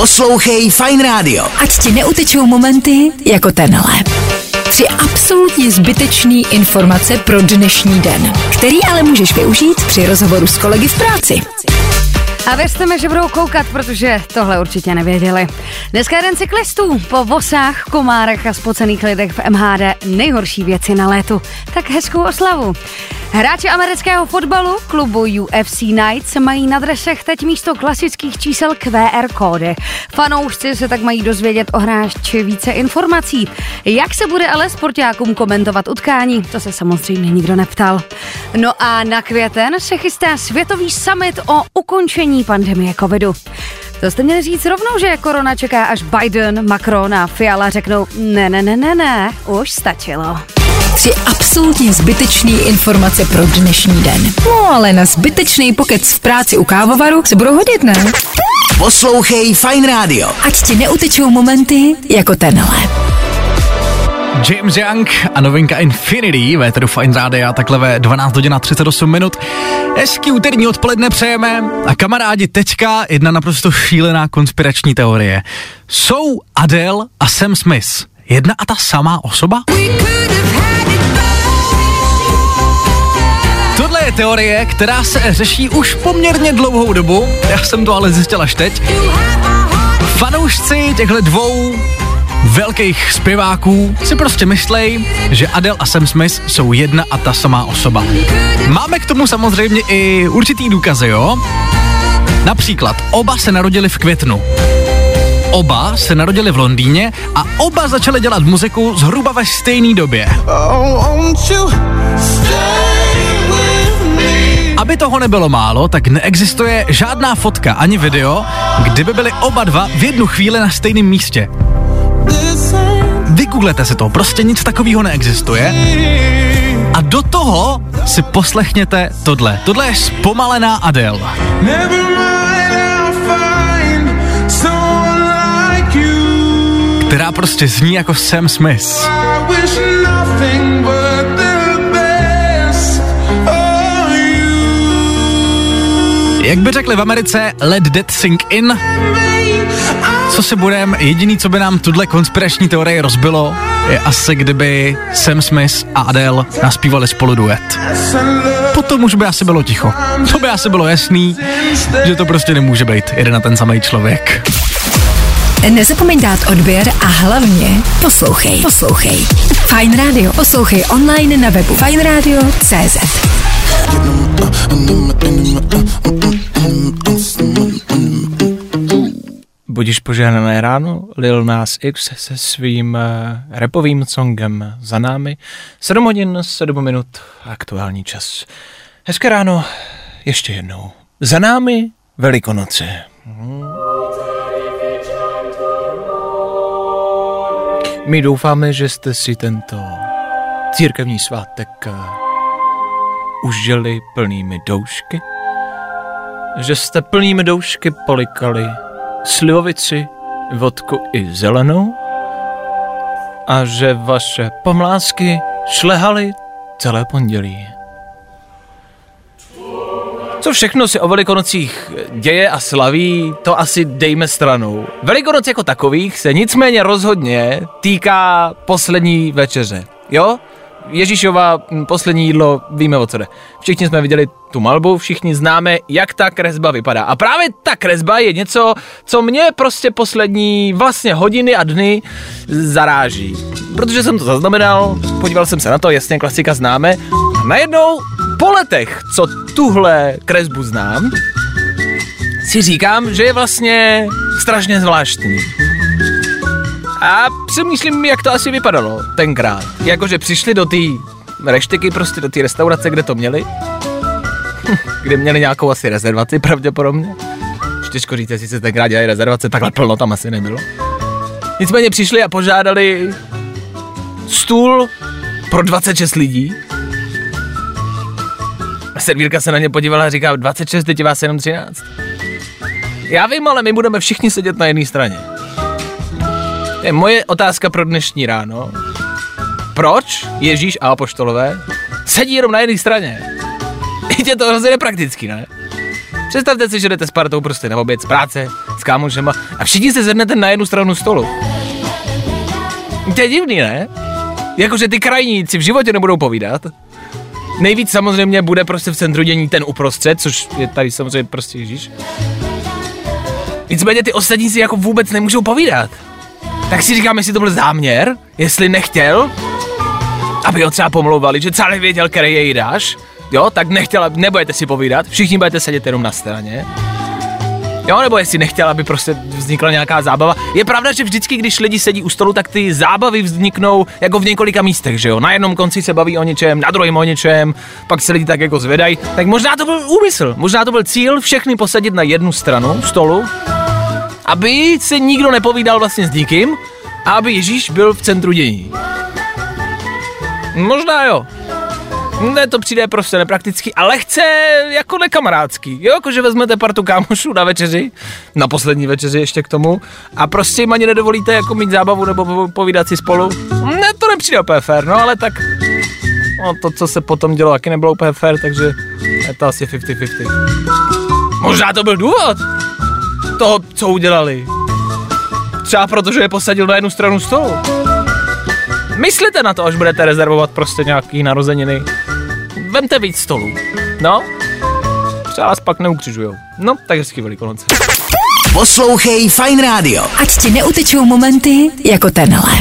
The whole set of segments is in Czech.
Poslouchej Fine Radio. Ať ti neutečou momenty jako tenhle. Tři absolutně zbytečný informace pro dnešní den, který ale můžeš využít při rozhovoru s kolegy v práci. A věřte mi, že budou koukat, protože tohle určitě nevěděli. Dneska je den cyklistů. Po vosách, komárech a spocených lidech v MHD nejhorší věci na létu. Tak hezkou oslavu. Hráči amerického fotbalu klubu UFC Knights mají na dresech teď místo klasických čísel QR kódy. Fanoušci se tak mají dozvědět o hráči více informací. Jak se bude ale sportákům komentovat utkání, to se samozřejmě nikdo neptal. No a na květen se chystá světový summit o ukončení pandemie covidu. To jste měli říct rovnou, že korona čeká, až Biden, Macron a Fiala řeknou ne, ne, ne, ne, ne, už stačilo. Tři absolutně zbytečné informace pro dnešní den. No ale na zbytečný pokec v práci u kávovaru se budou hodit, ne? Poslouchej Fine Radio. Ať ti neutečou momenty jako tenhle. James Young a novinka Infinity, véteru Fine Rádia, takhle ve 12 hodin a 38 minut. Hezký úterní odpoledne přejeme a kamarádi, teďka jedna naprosto šílená konspirační teorie. Jsou Adele a Sam Smith jedna a ta samá osoba? Tohle je teorie, která se řeší už poměrně dlouhou dobu, já jsem to ale zjistil až teď. Fanoušci těchto dvou velkých zpěváků si prostě myslej, že Adele a Sam Smith jsou jedna a ta samá osoba. Máme k tomu samozřejmě i určitý důkazy, jo? Například oba se narodili v květnu. Oba se narodili v Londýně a oba začali dělat muziku zhruba ve stejné době. Aby toho nebylo málo, tak neexistuje žádná fotka ani video, kdyby byli oba dva v jednu chvíli na stejném místě. Vygooglete si to, prostě nic takového neexistuje. A do toho si poslechněte tohle. Tohle je zpomalená Adele. Která prostě zní jako Sam Smith. Jak by řekli v Americe, let that sink in. Co si budem, jediný, co by nám tuhle konspirační teorie rozbilo, je asi kdyby Sam Smith a Adele naspívali spolu duet. Potom už by asi bylo ticho. To by asi bylo jasný, že to prostě nemůže být jeden a ten samý člověk. Nezapomeň dát odběr a hlavně poslouchej. Poslouchej. Fine Radio. Poslouchej online na webu fineradio.cz Budíš požehnané ráno, Lil Nas X se svým uh, repovým songem za námi. 7 hodin, 7 minut, aktuální čas. Hezké ráno, ještě jednou. Za námi Velikonoce. Hmm. My doufáme, že jste si tento církevní svátek uh, užili plnými doušky, že jste plnými doušky polikali slivovici, vodku i zelenou a že vaše pomlásky šlehaly celé pondělí. Co všechno si o Velikonocích děje a slaví, to asi dejme stranou. Velikonoc jako takových se nicméně rozhodně týká poslední večeře. Jo? Ježíšova poslední jídlo, víme o co jde. Všichni jsme viděli tu malbu, všichni známe, jak ta kresba vypadá. A právě ta kresba je něco, co mě prostě poslední vlastně hodiny a dny zaráží. Protože jsem to zaznamenal, podíval jsem se na to, jasně klasika známe. A najednou po letech, co tuhle kresbu znám, si říkám, že je vlastně strašně zvláštní. A přemýšlím, jak to asi vypadalo tenkrát. Jakože přišli do té reštiky, prostě do té restaurace, kde to měli. kde měli nějakou asi rezervaci pravděpodobně. Těžko říct, jestli se tenkrát dělají rezervace, takhle plno tam asi nebylo. Nicméně přišli a požádali stůl pro 26 lidí. Servírka se na ně podívala a říká, 26, teď vás jenom 13. Já vím, ale my budeme všichni sedět na jedné straně. To je moje otázka pro dnešní ráno. Proč Ježíš a apoštolové sedí jenom na jedné straně? Je to hrozně nepraktický, ne? Představte si, že jdete s partou prostě na oběd z práce, s kámošema a všichni se zednete na jednu stranu stolu. To je divný, ne? Jakože ty krajníci v životě nebudou povídat. Nejvíc samozřejmě bude prostě v centru dění ten uprostřed, což je tady samozřejmě prostě Ježíš. Nicméně ty ostatní si jako vůbec nemůžou povídat. Tak si říkám, jestli to byl záměr, jestli nechtěl, aby ho třeba pomlouvali, že třeba nevěděl, který jej dáš, jo, tak nechtěl, nebudete si povídat, všichni budete sedět jenom na straně. Jo, nebo jestli nechtěl, aby prostě vznikla nějaká zábava. Je pravda, že vždycky, když lidi sedí u stolu, tak ty zábavy vzniknou jako v několika místech, že jo. Na jednom konci se baví o něčem, na druhém o něčem, pak se lidi tak jako zvedají. Tak možná to byl úmysl, možná to byl cíl všechny posadit na jednu stranu stolu, aby se nikdo nepovídal vlastně s nikým a aby Ježíš byl v centru dění. Možná jo. Ne, to přijde prostě nepraktický a lehce jako nekamarádský. Jo, jakože vezmete partu kámošů na večeři, na poslední večeři ještě k tomu a prostě jim ani nedovolíte jako mít zábavu nebo povídat si spolu. Ne, to nepřijde úplně fér, no ale tak no, to, co se potom dělo, taky nebylo úplně fér, takže je to asi 50-50. Možná to byl důvod toho, co udělali. Třeba protože je posadil na jednu stranu stolu. Myslíte na to, až budete rezervovat prostě nějaký narozeniny. Vemte víc stolů. No, třeba vás pak neukřižujou. No, tak hezký velikonoce. Poslouchej Fine Radio. Ať ti neutečou momenty jako tenhle.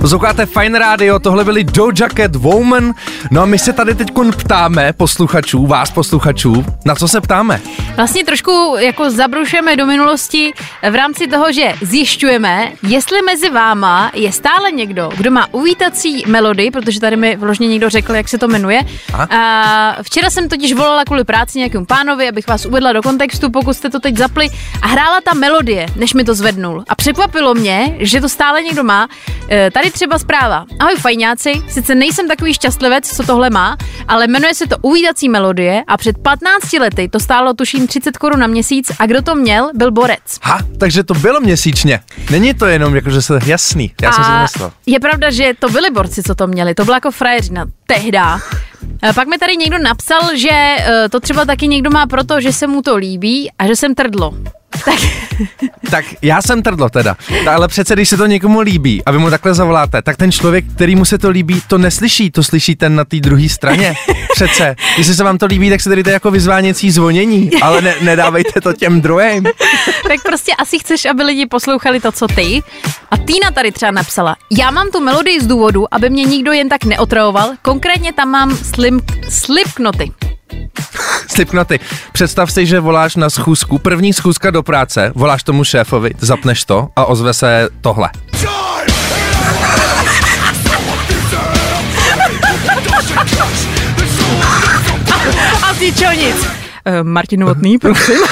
Posloucháte Fine Radio, tohle byli Doja Cat Woman. No a my se tady teď ptáme posluchačů, vás posluchačů, na co se ptáme? Vlastně trošku jako zabrušujeme do minulosti v rámci toho, že zjišťujeme, jestli mezi váma je stále někdo, kdo má uvítací melodii, protože tady mi vložně někdo řekl, jak se to jmenuje. A? A včera jsem totiž volala kvůli práci nějakému pánovi, abych vás uvedla do kontextu, pokud jste to teď zapli. A hrála ta melodie, než mi to zvednul. A překvapilo mě, že to stále někdo má. E, tady třeba zpráva. Ahoj fajňáci, sice nejsem takový šťastlivec, co tohle má, ale jmenuje se to Uvídací melodie a před 15 lety to stálo tuším 30 korun na měsíc a kdo to měl, byl Borec. Ha, takže to bylo měsíčně. Není to jenom jako, že se jasný. Já a jsem si myslel. Je pravda, že to byli borci, co to měli. To byla jako frajeřina tehda. Pak mi tady někdo napsal, že eh, to třeba taky někdo má proto, že se mu to líbí a že jsem trdlo. Tak. tak já jsem trdlo teda. Ale přece, když se to někomu líbí a vy mu takhle zavoláte, tak ten člověk, který mu se to líbí, to neslyší, to slyší ten na té druhé straně. Přece, jestli se vám to líbí, tak se tady jako vyzváněcí zvonění, ale ne, nedávejte to těm druhým. tak prostě asi chceš, aby lidi poslouchali to, co ty. A Týna tady třeba napsala, já mám tu melodii z důvodu, aby mě nikdo jen tak neotravoval, konkrétně tam mám slim, slipknoty. Slipknoty. Představ si, že voláš na schůzku, první schůzka do práce, voláš tomu šéfovi, zapneš to a ozve se tohle. A ty čo nic? Uh, Martin Novotný, prosím.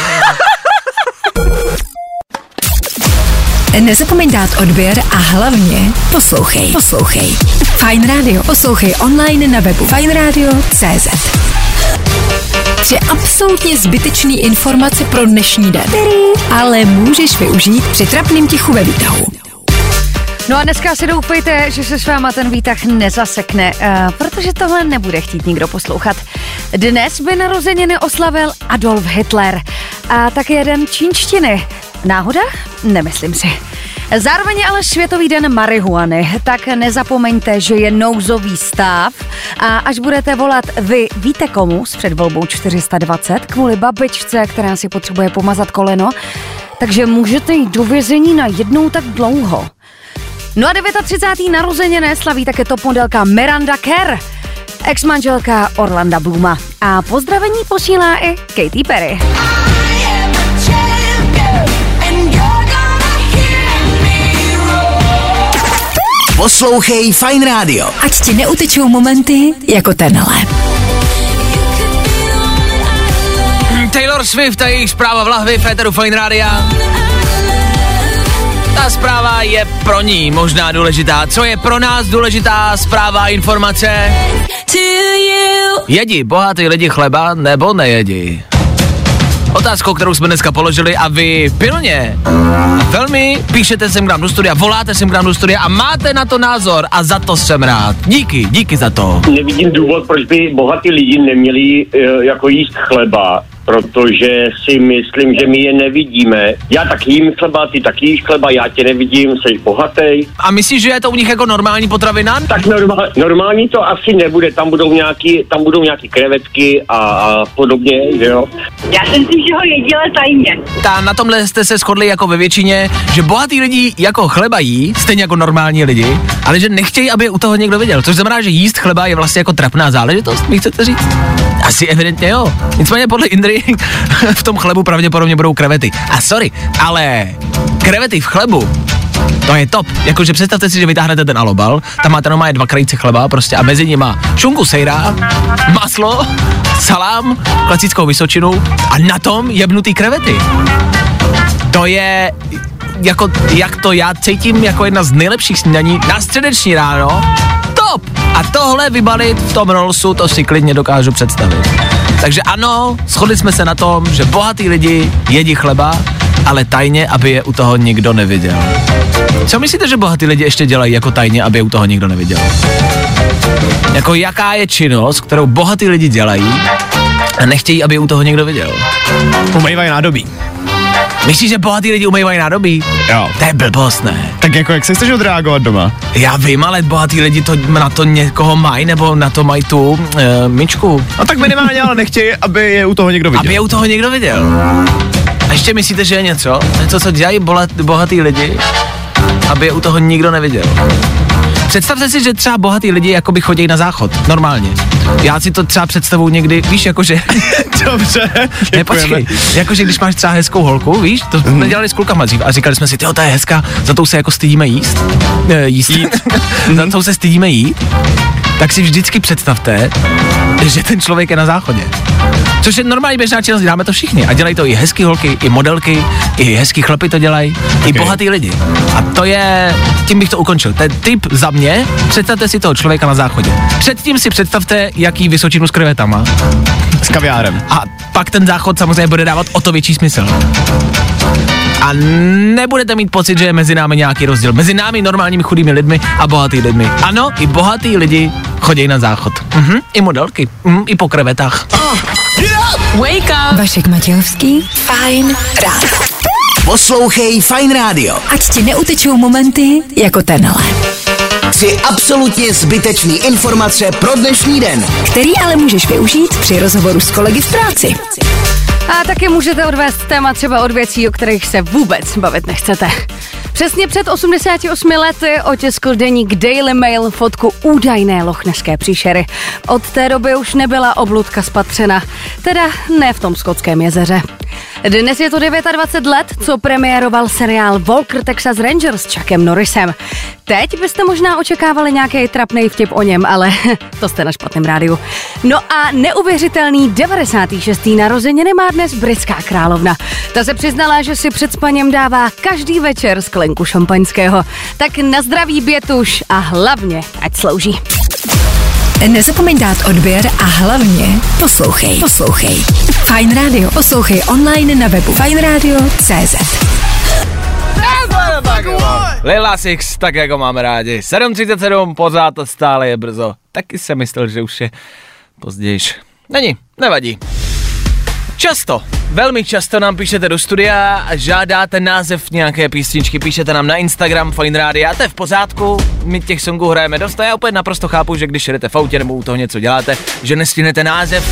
Nezapomeň dát odběr a hlavně poslouchej. Poslouchej. Fine Radio. Poslouchej online na webu fineradio.cz Tři absolutně zbytečný informace pro dnešní den, ale můžeš využít při trapným tichu ve výtahu. No a dneska si doufejte, že se s váma ten výtah nezasekne, uh, protože tohle nebude chtít nikdo poslouchat. Dnes by narozeniny oslavil Adolf Hitler a tak jeden čínštiny. Náhoda? Nemyslím si. Zároveň ale Světový den marihuany, tak nezapomeňte, že je nouzový stav a až budete volat vy víte komu s předvolbou 420 kvůli babičce, která si potřebuje pomazat koleno, takže můžete jít do vězení na jednou tak dlouho. No a 39. narozeniny slaví také top modelka Miranda Kerr, ex-manželka Orlanda Bluma. A pozdravení posílá i Katy Perry. Poslouchej Fine Radio. Ať ti neutečou momenty jako tenhle. Taylor Swift a jejich zpráva v lahvi Féteru Fine Rádia. Ta zpráva je pro ní možná důležitá. Co je pro nás důležitá zpráva a informace? Jedí bohatý lidi chleba nebo nejedí? Otázkou, kterou jsme dneska položili a vy pilně a velmi píšete sem k nám do studia, voláte sem k nám do studia a máte na to názor a za to jsem rád. Díky, díky za to. Nevidím důvod, proč by bohatí lidi neměli eh, jako jíst chleba, protože si myslím, že my je nevidíme. Já taky jím chleba, ty taky jíš chleba, já tě nevidím, jsi bohatý. A myslíš, že je to u nich jako normální potravina? Tak normál, normální to asi nebude, tam budou nějaký, tam budou nějaký krevetky a, a podobně, že jo. Já si myslím, že ho jedí, ale tajně. Ta, na tomhle jste se shodli jako ve většině, že bohatí lidi jako chleba jí, stejně jako normální lidi, ale že nechtějí, aby u toho někdo viděl. Což znamená, že jíst chleba je vlastně jako trapná záležitost, mi chcete říct? Asi evidentně jo. Nicméně podle Indry v tom chlebu pravděpodobně budou krevety. A sorry, ale krevety v chlebu to je top. Jakože představte si, že vytáhnete ten alobal, tam máte normálně dva krajíce chleba prostě a mezi nimi šunku sejra, maslo, salám, klasickou vysočinu a na tom jebnutý krevety. To je jako, jak to já cítím jako jedna z nejlepších snídaní na středeční ráno. Top! A tohle vybalit v tom rollsu, to si klidně dokážu představit. Takže ano, shodli jsme se na tom, že bohatí lidi jedí chleba, ale tajně, aby je u toho nikdo neviděl. Co myslíte, že bohatí lidi ještě dělají jako tajně, aby je u toho nikdo neviděl? Jako jaká je činnost, kterou bohatí lidi dělají a nechtějí, aby je u toho někdo viděl? Umývají nádobí. Myslíš, že bohatí lidi umývají nádobí? Jo. To je blbost, ne? Tak jako jak se chceš odreagovat doma? Já vím, ale bohatí lidi to, na to někoho mají, nebo na to mají tu e, myčku. No tak minimálně, ale nechtějí, aby je u toho někdo viděl. Aby je u toho někdo viděl. A ještě myslíte, že je něco? Něco, co dělají bohatý lidi, aby je u toho nikdo neviděl. Představte si, že třeba bohatý lidi jakoby chodí na záchod, normálně. Já si to třeba představu někdy, víš, jakože... Dobře, ne, počkej, jakože když máš třeba hezkou holku, víš, to jsme mm. dělali s klukama dřív a říkali jsme si, jo, ta je hezká, za to se jako stydíme jíst. E, jíst. Jít. za to se stydíme jít. Tak si vždycky představte, že ten člověk je na záchodě. Což je normální běžná činnost, děláme to všichni. A dělají to i hezký holky, i modelky, i hezký chlapy to dělají, okay. i bohatý lidi. A to je, tím bych to ukončil. Ten tip za mě, představte si toho člověka na záchodě. Předtím si představte, jaký vysočinu s krevetama. S kaviárem. A pak ten záchod samozřejmě bude dávat o to větší smysl. A nebudete mít pocit, že je mezi námi nějaký rozdíl. Mezi námi normálními chudými lidmi a bohatými lidmi. Ano, i bohatý lidi chodí na záchod. Mhm, I modelky. Mhm, I po krevetách. Oh. Wake up! Vašek Matějovský. Fajn ráno. Poslouchej Fajn rádio. Ať ti neutečou momenty jako tenhle. Tři absolutně zbytečné informace pro dnešní den. Který ale můžeš využít při rozhovoru s kolegy v práci. A taky můžete odvést téma třeba od věcí, o kterých se vůbec bavit nechcete. Přesně před 88 lety otiskl deník Daily Mail fotku údajné lochneské příšery. Od té doby už nebyla obludka spatřena, teda ne v tom skotském jezeře. Dnes je to 29 let, co premiéroval seriál Walker Texas Rangers s Chuckem Norrisem. Teď byste možná očekávali nějaký trapný vtip o něm, ale to jste na špatném rádiu. No a neuvěřitelný 96. narozeniny má dnes britská královna. Ta se přiznala, že si před spaněm dává každý večer sklenku šampaňského. Tak na zdraví bětuš a hlavně ať slouží. Nezapomeň dát odběr a hlavně poslouchej. Poslouchej. Fine Radio. Poslouchej online na webu fajnradio.cz Lila Six, tak jako máme rádi. 7.37, pořád to stále je brzo. Taky jsem myslel, že už je pozdějiš. Není, nevadí. Často, velmi často nám píšete do studia a žádáte název nějaké písničky, píšete nám na Instagram Fine Radio a to je v pořádku, my těch songů hrajeme dost a já opět naprosto chápu, že když jedete v autě nebo u toho něco děláte, že nestihnete název,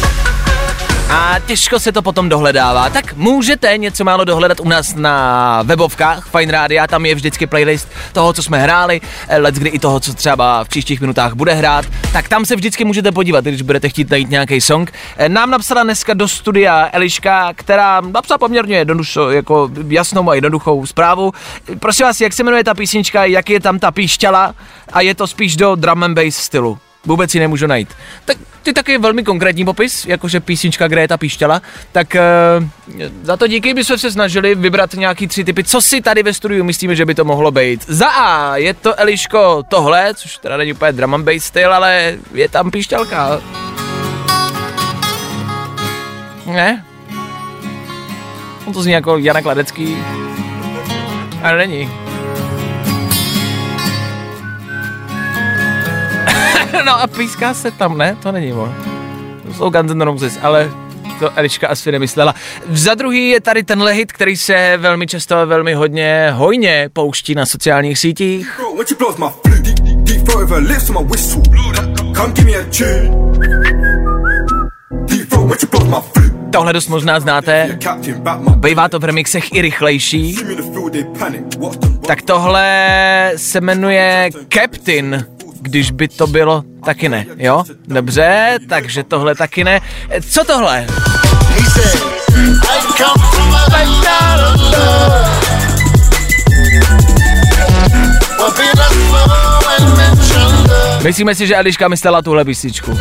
a těžko se to potom dohledává, tak můžete něco málo dohledat u nás na webovkách Fine Radio, tam je vždycky playlist toho, co jsme hráli, eh, let kdy i toho, co třeba v příštích minutách bude hrát, tak tam se vždycky můžete podívat, když budete chtít najít nějaký song. Eh, nám napsala dneska do studia Eliška, která napsala poměrně jednodušo, jako jasnou a jednoduchou zprávu. Prosím vás, jak se jmenuje ta písnička, jak je tam ta píšťala a je to spíš do drum and bass stylu vůbec si nemůžu najít. Tak ty taky velmi konkrétní popis, jakože písnička, kde je ta píšťala, tak uh, za to díky bychom se snažili vybrat nějaký tři typy, co si tady ve studiu myslíme, že by to mohlo být. Za A je to Eliško tohle, což teda není úplně drum and bass styl, ale je tam píšťalka. Ne? On to zní jako Jana Kladecký. Ale není. No a píská se tam, ne? To není on. To jsou Guns N' Roses, ale to Eliška asi nemyslela. Za druhý je tady tenhle hit, který se velmi často a velmi hodně hojně pouští na sociálních sítích. Tohle dost možná znáte, bývá to v remixech i rychlejší. Tak tohle se jmenuje Captain, když by to bylo taky ne, jo? Dobře, takže tohle taky ne. Co tohle? Myslíme si, že Eliška myslela tuhle písničku.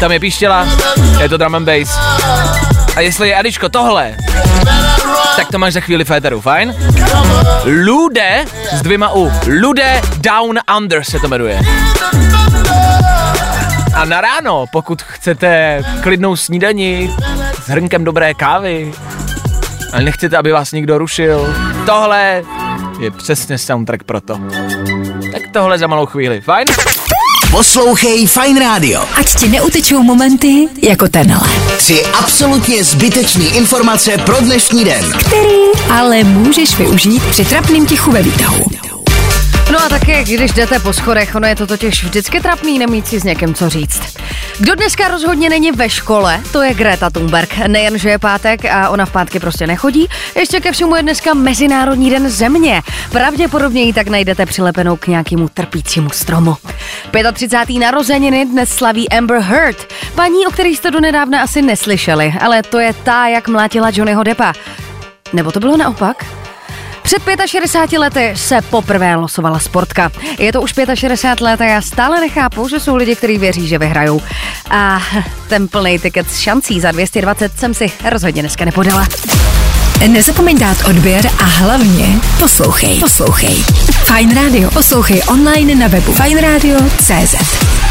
Tam je píštěla, je to drum and bass. A jestli je Eliško tohle, tak to máš za chvíli féteru, fajn? Lude s dvěma U. Lude Down Under se to jmenuje. A na ráno, pokud chcete klidnou snídani s hrnkem dobré kávy, ale nechcete, aby vás někdo rušil, tohle je přesně soundtrack pro to. Tak tohle za malou chvíli, fajn? Poslouchej Fine Radio. Ať ti neutečou momenty jako tenhle, Tři absolutně zbytečný informace pro dnešní den. který ale můžeš využít při trapným tichu ve výtahu. No a taky, když jdete po schodech, ono je to totiž vždycky trapný nemít si s někým co říct. Kdo dneska rozhodně není ve škole, to je Greta Thunberg. Nejen, že je pátek a ona v pátky prostě nechodí, ještě ke všemu je dneska Mezinárodní den země. Pravděpodobně ji tak najdete přilepenou k nějakému trpícímu stromu. 35. narozeniny dnes slaví Amber Heard, paní, o který jste donedávna asi neslyšeli, ale to je ta, jak mlátila Johnnyho Deppa. Nebo to bylo naopak? Před 65 lety se poprvé losovala sportka. Je to už 65 let a já stále nechápu, že jsou lidi, kteří věří, že vyhrajou. A ten plný tiket s šancí za 220 jsem si rozhodně dneska nepodala. Nezapomeň dát odběr a hlavně poslouchej. Poslouchej. Fine Radio. Poslouchej online na webu fajnradio.cz.